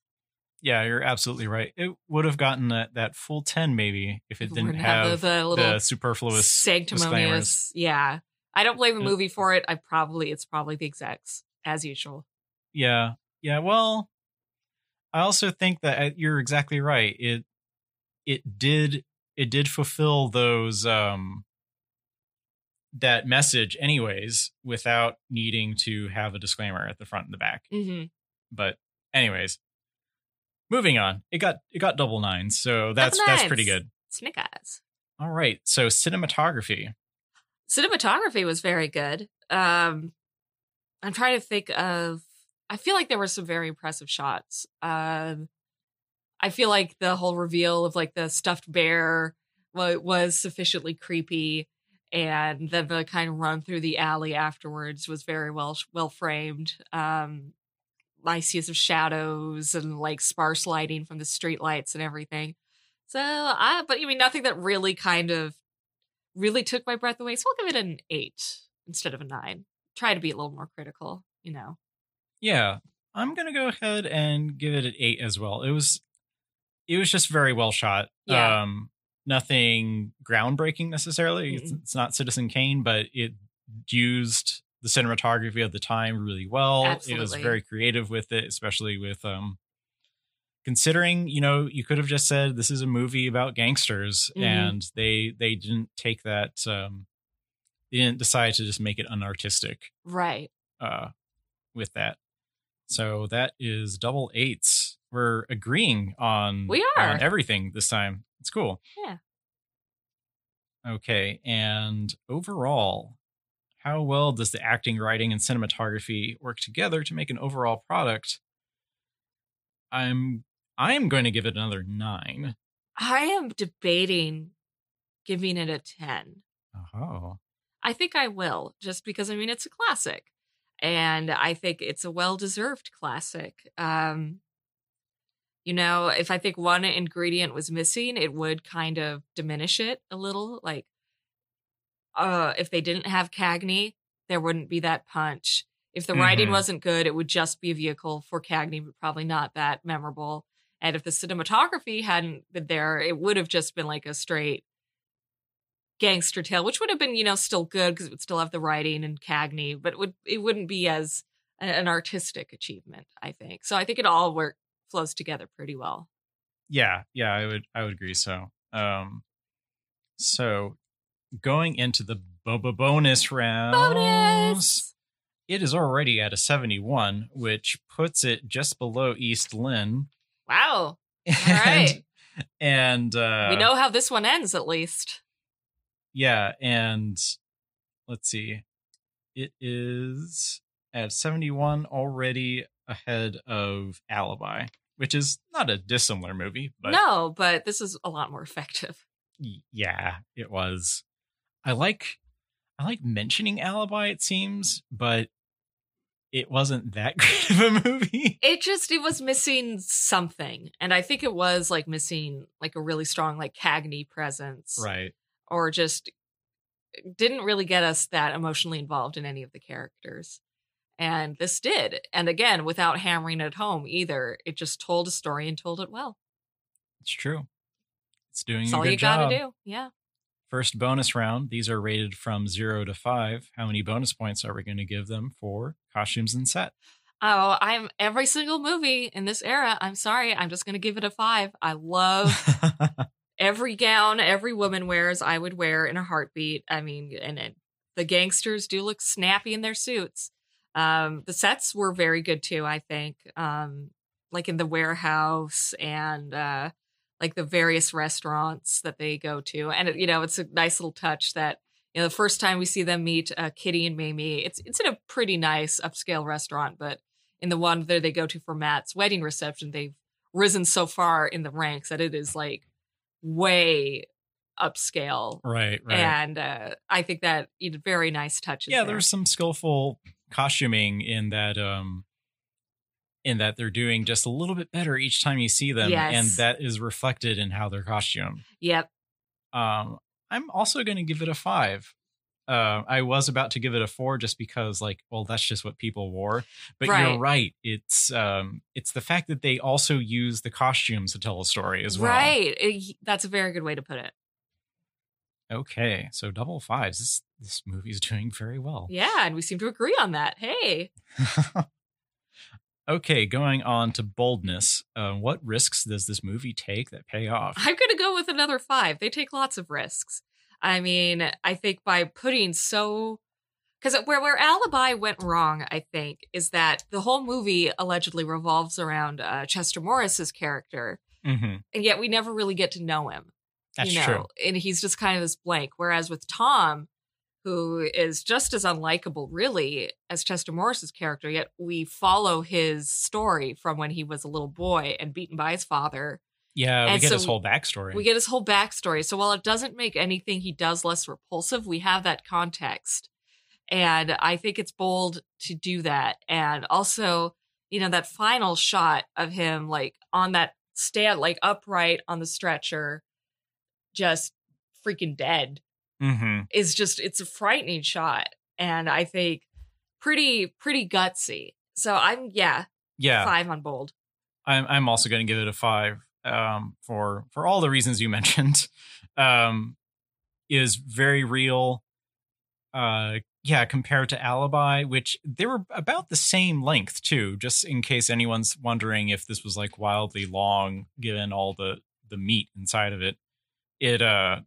yeah you're absolutely right. It would have gotten that, that full 10 maybe if it didn't Wouldn't have, the, the little the superfluous sanctimonious yeah. I don't blame the movie for it. I probably it's probably the execs as usual. Yeah yeah well i also think that uh, you're exactly right. It it did it did fulfill those um that message anyways without needing to have a disclaimer at the front and the back. Mm-hmm. but anyways moving on it got it got double nines so that's Double that's pretty good eyes all right so cinematography cinematography was very good. Um, I'm trying to think of. I feel like there were some very impressive shots. Um, I feel like the whole reveal of like the stuffed bear wa- was sufficiently creepy, and then the kind of run through the alley afterwards was very well well framed. Um, nice use of shadows and like sparse lighting from the street lights and everything. So I, but I mean, nothing that really kind of really took my breath away. So I'll give it an eight instead of a nine. Try to be a little more critical, you know. yeah i'm gonna go ahead and give it an eight as well it was it was just very well shot Yeah. um nothing groundbreaking necessarily it's, it's not citizen kane but it used the cinematography of the time really well it was very creative with it especially with um considering you know you could have just said this is a movie about gangsters Mhm. and they they didn't take that um they didn't decide to just make it unartistic Right. uh with that. So that is double eights. We're agreeing on We are. on everything this time. It's cool. Yeah. Okay, and overall, how well does the acting, writing, and cinematography work together to make an overall product? I'm I'm going to give it another nine. I am debating giving it a 10. Oh, I think I will, just because I mean it's a classic. And I think it's a well deserved classic. Um, you know, if I think one ingredient was missing, it would kind of diminish it a little. Like, uh, if they didn't have Cagney, there wouldn't be that punch. If the writing Mhm. wasn't good, it would just be a vehicle for Cagney, but probably not that memorable. And if the cinematography hadn't been there, it would have just been like a straight gangster tale, which would have been, you know, still good because it would still have the writing and Cagney, but it would it wouldn't be as an artistic achievement, I think. So I think it all work flows together pretty well. yeah, yeah. I would I would agree. So, um, so going into the bonus round. Bonus. It is already at a 71, which puts it just below East Lynne. Wow. (laughs) And, right. And uh, we know how this one ends at least. yeah, and let's see. It is at 71 already ahead of Alibi, which is not a dissimilar movie, but no, but this is a lot more effective. yeah, it was. I like I like mentioning Alibi it seems, but it wasn't that (laughs) great of a movie. It just it was missing something. And I think it was like missing like a really strong like Cagney presence. Right. or just didn't really get us that emotionally involved in any of the characters. And this did. And again, without hammering it home either, it just told a story and told it well. It's true. It's doing That's all good you job. gotta do. Yeah. First bonus round. These are rated from zero to five. How many bonus points are we going to give them for costumes and set? Oh, I'm every single movie in this era. I'm sorry. I'm just going to give it a five. I love (laughs) every gown every woman wears. I would wear in a heartbeat. I mean, and, and the gangsters do look snappy in their suits. Um, the sets were very good too, I think. Um, like in the warehouse and uh, like the various restaurants that they go to. And, it, you know, it's a nice little touch that, you know, the first time we see them meet uh, Kitty and Mamie, it's, it's in a pretty nice upscale restaurant, but in the one that they go to for Matt's wedding reception, they've risen so far in the ranks that it is like way upscale. right, right. And uh, I think that you know, very nice touches. yeah, there. there's some skillful costuming in that um in that they're doing just a little bit better each time you see them Yes. and that is reflected in how they're costumed. Yep. Um I'm also going to give it a 5. Uh, I was about to give it a 4 just because like well that's just what people wore. But Right. you're right. It's um it's the fact that they also use the costumes to tell a story as well. Right. It- that's a very good way to put it. Okay. So double fives. This this movie's (laughs) doing very well. Yeah. And we seem to agree on that. Hey. (laughs) okay, going on to boldness. Uh, what risks does this movie take that pay off? I'm going to go with another five. They take lots of risks. I mean, I think by putting so. Because where, where Alibi went wrong, I think, is that the whole movie allegedly revolves around uh, Chester Morris's character, hmm and yet we never really get to know him. That's you know, true. And he's just kind of this blank. Whereas with Tom, who is just as unlikable, really, as Chester Morris's character, yet we follow his story from when he was a little boy and beaten by his father. Yeah, we And get so his whole backstory. We get his whole backstory. So while it doesn't make anything he does less repulsive, we have that context. And I think it's bold to do that. And also, you know, that final shot of him like on that stand, like upright on the stretcher, just freaking dead hmm is just it's a frightening shot and i think pretty pretty gutsy so i'm yeah, Yeah, five on bold I'm I'm also going to give it a five um, for for all the reasons you (laughs) mentioned. Um, is very real. Uh, yeah, compared to Alibi, which they were about the same length too. Just in case anyone's wondering if this was like wildly long, given all the the meat inside of it. It uh,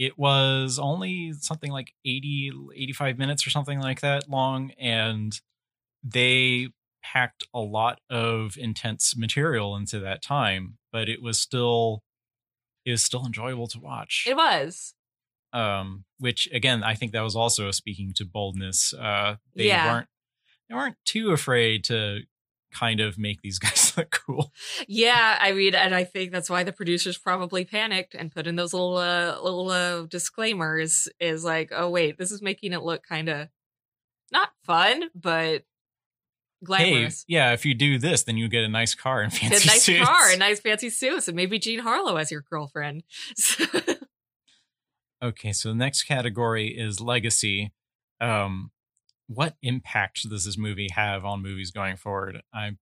it was only something like 80 85 minutes or something like that long and they packed a lot of intense material into that time but it was still it was still enjoyable to watch it was um which again i think that was also speaking to boldness uh they Yeah. weren't they weren't too afraid to kind of make these (laughs) guys look cool yeah i mean and i think that's why the producers probably panicked and put in those little uh little uh disclaimers is like oh wait this is making it look kind of not fun but hey glamorous yeah if you do this then you get a nice car and a fancy nice suits. car a nice fancy suits and maybe jean harlow as your girlfriend (laughs) Okay, so the next category is legacy. Um, what impact does this movie have on movies going forward? I'm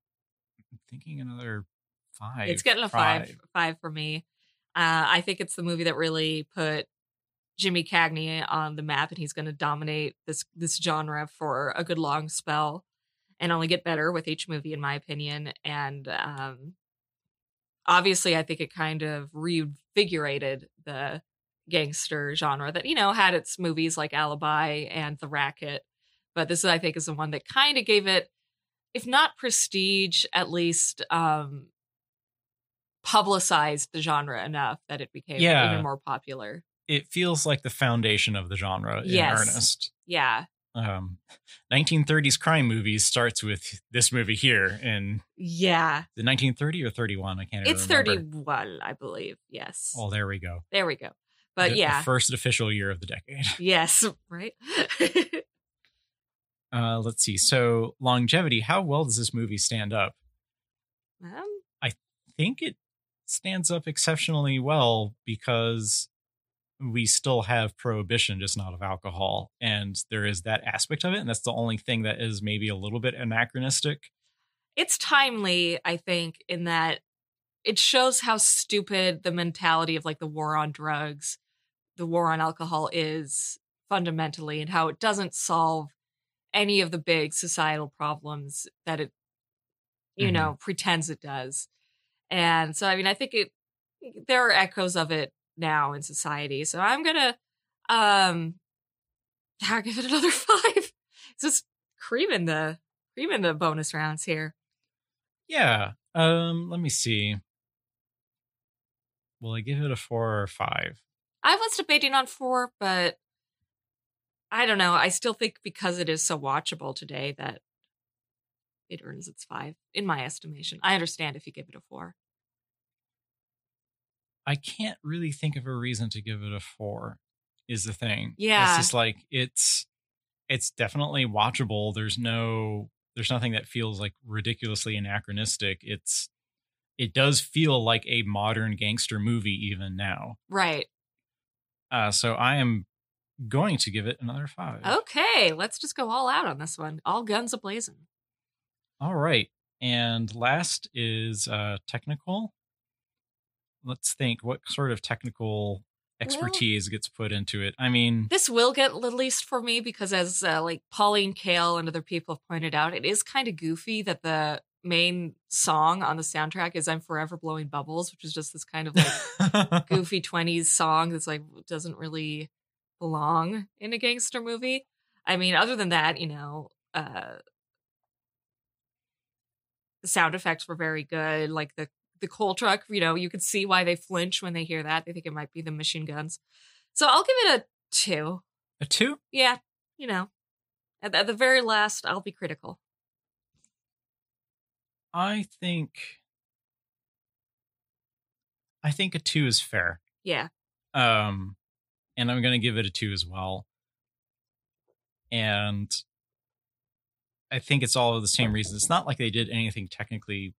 thinking another five. It's getting a five, five for me. Uh, I think it's the movie that really put Jimmy Cagney on the map, and he's going to dominate this this genre for a good long spell, and only get better with each movie, in my opinion. And um, obviously, I think it kind of reinvigorated the gangster genre that you know had its movies like Alibi and The Racket, but this I think is the one that kind of gave it, if not prestige, at least um, publicized the genre enough that it became Yeah. even more popular. It feels like the foundation of the genre in Yes. earnest. Yeah. Um, 1930s crime movies starts with this movie here in Yeah. the 1930 or 31. I can't. It's remember. 31, I believe. Yes. Oh, there we go. there we go. But The- the yeah. first official year of the decade. yes. Right. (laughs) Uh, let's see. So longevity. How well does this movie stand up? um, think it stands up exceptionally well because we still have prohibition, just not of alcohol. And there is that aspect of it. And that's the only thing that is maybe a little bit anachronistic. it's timely, I think, in that it shows how stupid the mentality of like the war on drugs the war on alcohol is fundamentally and how it doesn't solve any of the big societal problems that it you Mhm. know pretends it does and so i mean i think it there are echoes of it now in society so i'm gonna um (laughs) i'll give it another (laughs) five it's just creaming the creaming the bonus rounds here Yeah. Um, let me see. Will I give it a four or five? I was debating on four, but I don't know. I still think because it is so watchable today that it earns its five, in my estimation. I understand if you give it a four. I can't really think of a reason to give it a four. Is the thing? Yeah. It's just like it's it's definitely watchable. There's no there's nothing that feels like ridiculously anachronistic. It's it does feel like a modern gangster movie even now. Right. Uh, so I am going to give it another five. Okay, let's just go all out on this one. All guns a blazing. All right. And last is uh technical. Let's think what sort of technical expertise gets put into it. I mean, This will get the least for me because, as uh, like Pauline Kael and other people have pointed out, it is kind of goofy that the main song on the soundtrack is "I'm Forever Blowing Bubbles," which is just this kind of like (laughs) goofy 20s song that's like doesn't really belong in a gangster movie. I mean, other than that, you know, uh the sound effects were very good. Like the the coal truck, you know, you could see why they flinch when they hear that. They think it might be the machine guns. So I'll give it a two. a two? Yeah, you know, at, at the very last, I'll be critical. I think I think a two is fair. Yeah, Um and I'm gonna give it a two as well. And I think it's all of the same reasons. It's not like they did anything technically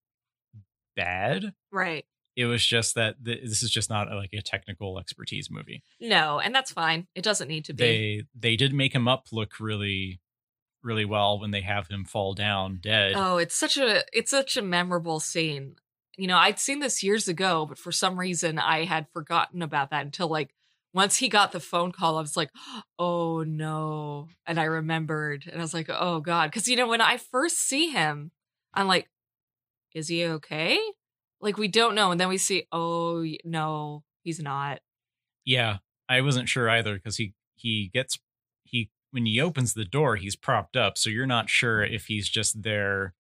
bad. right. It was just that th- this is just not like a technical expertise movie. No, and that's fine. It doesn't need to be. They they did make him up look really really well when they have him fall down dead. Oh, it's such a it's such a memorable scene. You know, I'd seen this years ago, but for some reason I had forgotten about that until like once he got the phone call, I was like, "Oh no!" And I remembered, and I was like, "Oh god," because you know when I first see him, I'm like, "Is he okay?" Like we don't know, and then we see, "Oh no, he's not." Yeah, I wasn't sure either because he he gets he when he opens the door, he's propped up, so you're not sure if he's just there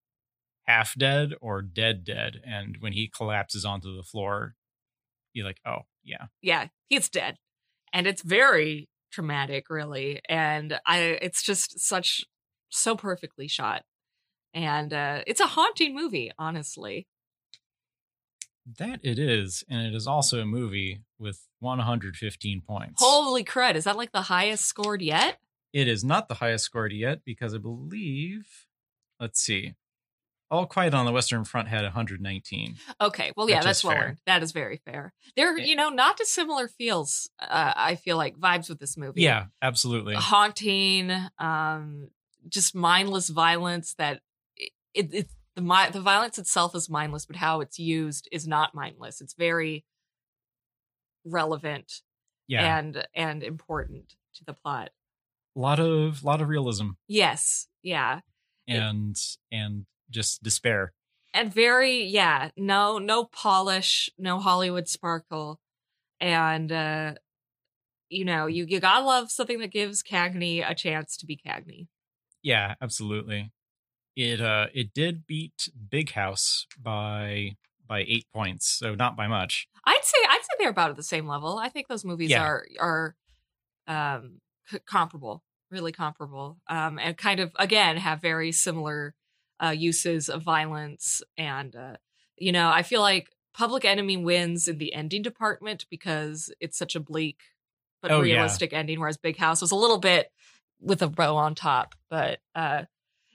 half dead or dead dead. And when he collapses onto the floor, you're like, oh yeah, yeah, he's dead. And it's very traumatic, really. And I it's just such so perfectly shot. And uh it's a haunting movie, honestly. that it is, and it is also a movie with 115 points. Holy crud, is that like the highest scored yet? It is not the highest scored yet because I believe, let's see, All Quiet on the Western Front had 119. Okay, well, yeah, that's earned. That is very fair. There, Yeah. you know, not dissimilar feels. Uh, I feel like vibes with this movie. Yeah, absolutely. haunting, um, just mindless violence. That it, it, it the mi- the violence itself is mindless, but how it's used is not mindless. It's very relevant Yeah, and and important to the plot. a lot of lot of realism Yes, yeah, It- and and just despair. and very yeah. No, no polish, no Hollywood sparkle, and uh, you know, you you gotta love something that gives Cagney a chance to be Cagney. Yeah, absolutely. It uh it did beat Big House by by eight points, so not by much. I'd say I'd say they're about at the same level. I think those movies Yeah. are are um c- comparable, really comparable. Um and kind of again have very similar uh uses of violence and uh you know, I feel like Public Enemy wins in the ending department because it's such a bleak but Oh, yeah. realistic ending whereas Big House was a little bit with a bow on top, but uh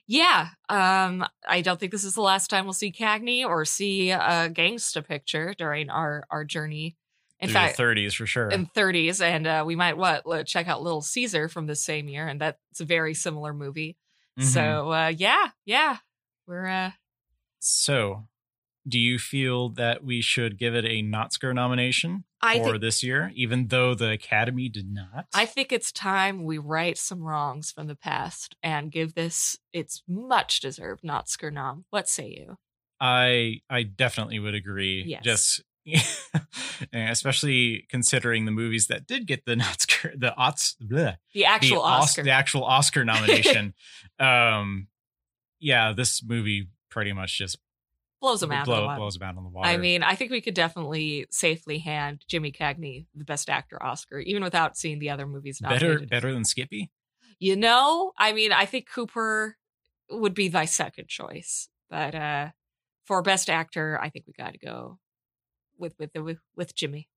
yeah, um, I don't think this is the last time we'll see Cagney or see a gangsta picture during our our journey. In Through fact, 30s for sure. in 30s, and uh, we might what check out Little Caesar from the same year, and that's a very similar movie. Mhm. So uh, yeah, yeah, we're uh, So, do you feel that we should give it a Notsker nomination I for think this year, even though the Academy did not? I think it's time we right some wrongs from the past and give this its much deserved Notsker nom. What say you? I I definitely would agree. Yes. Just (laughs) especially considering the movies that did get the Oscar, the Ots, bleh, The actual the Os- Oscar. the actual Oscar (laughs) nomination. um, yeah, this movie pretty much just blows them out. blow, blows them out on the water. I mean, I think we could definitely safely hand Jimmy Cagney the Best Actor Oscar, even without seeing the other movies better nominated. better than Skippy. You know, I mean, I think Cooper would be my second choice, but uh for Best Actor, I think we got to go with with with, with Jimmy.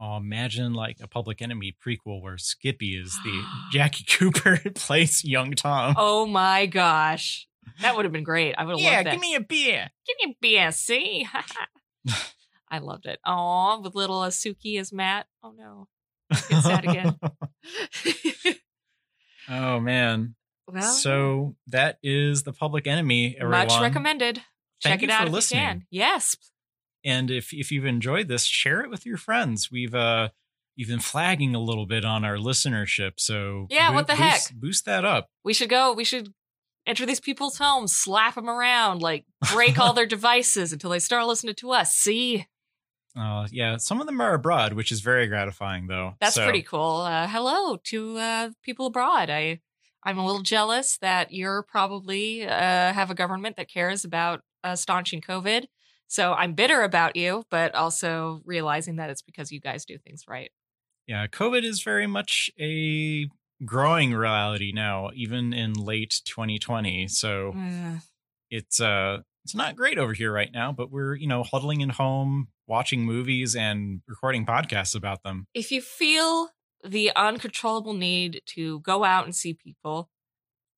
Oh, imagine like a Public Enemy prequel where Skippy is the (gasps) Jackie Cooper (laughs) plays young Tom. Oh my gosh, that would have been great. I would have yeah, loved that. Yeah, give me a beer. Give me a BSC. (laughs) I loved it. Oh, with little Asuki as Matt. Oh no, It's sad again. (laughs) oh man. well, so that is the Public Enemy. Everyone. much recommended. Thank Check you it out for if listening. you can. Yes, And if if you've enjoyed this, share it with your friends. We've uh you've been flagging a little bit on our listenership, so Yeah, what the heck? boost, Boost that up. we should go. We should enter these people's homes, slap them around, like break all their (laughs) devices until they start listening to us. See, Uh, yeah, some of them are abroad, which is very gratifying, though. that's So, pretty cool. Uh, hello to uh, people abroad. I I'm a little jealous that you're probably uh, have a government that cares about uh, staunching COVID. So I'm bitter about you, but also realizing that it's because you guys do things right. Yeah, COVID is very much a growing reality now, even in late 2020. So Uh, it's uh it's not great over here right now, but we're you know huddling in home, watching movies and recording podcasts about them. if you feel the uncontrollable need to go out and see people,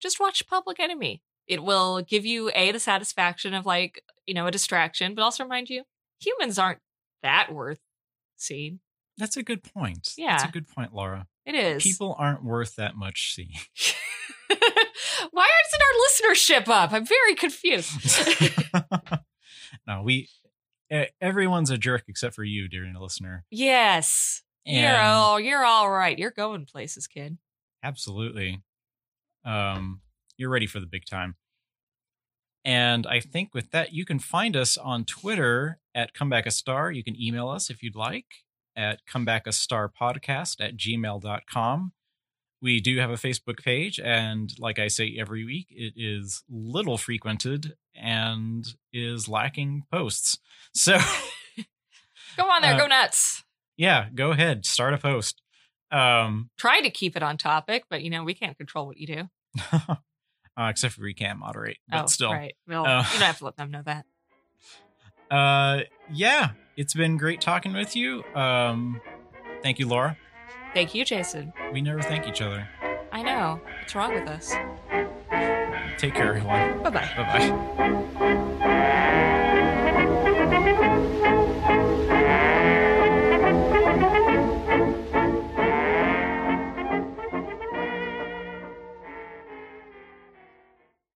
just watch Public Enemy. It will give you a the satisfaction of like you know a distraction, but also remind you humans aren't that worth seeing. That's a good point. Yeah. that's Yeah. a good point, Laura. It is. People aren't worth that much seeing. (laughs) Why isn't our listenership up? I'm very confused. (laughs) no, we everyone's a jerk except for you, dear listener. yes, you're all you're all right. You're going places, kid. Absolutely. Um, you're ready for the big time. And I think with that, you can find us on Twitter at Comeback a Star. You can email us if you'd like at comebackastarpodcast at gmail.com. We do have a Facebook page, and like I say every week, it is little frequented and is lacking posts. So, (laughs) Go on there, Uh, go nuts. yeah, go ahead, start a post. Um, Try to keep it on topic, but you know we can't control what you do. (laughs) uh, except for we can't moderate, but oh, still. right. Well, Uh, you don't have to let them know that. (laughs) Uh, yeah, it's been great talking with you. Um, thank you, Laura. Thank you, Jason. We never thank each other. I know. What's wrong with us? Take care, everyone. Bye bye. Bye bye.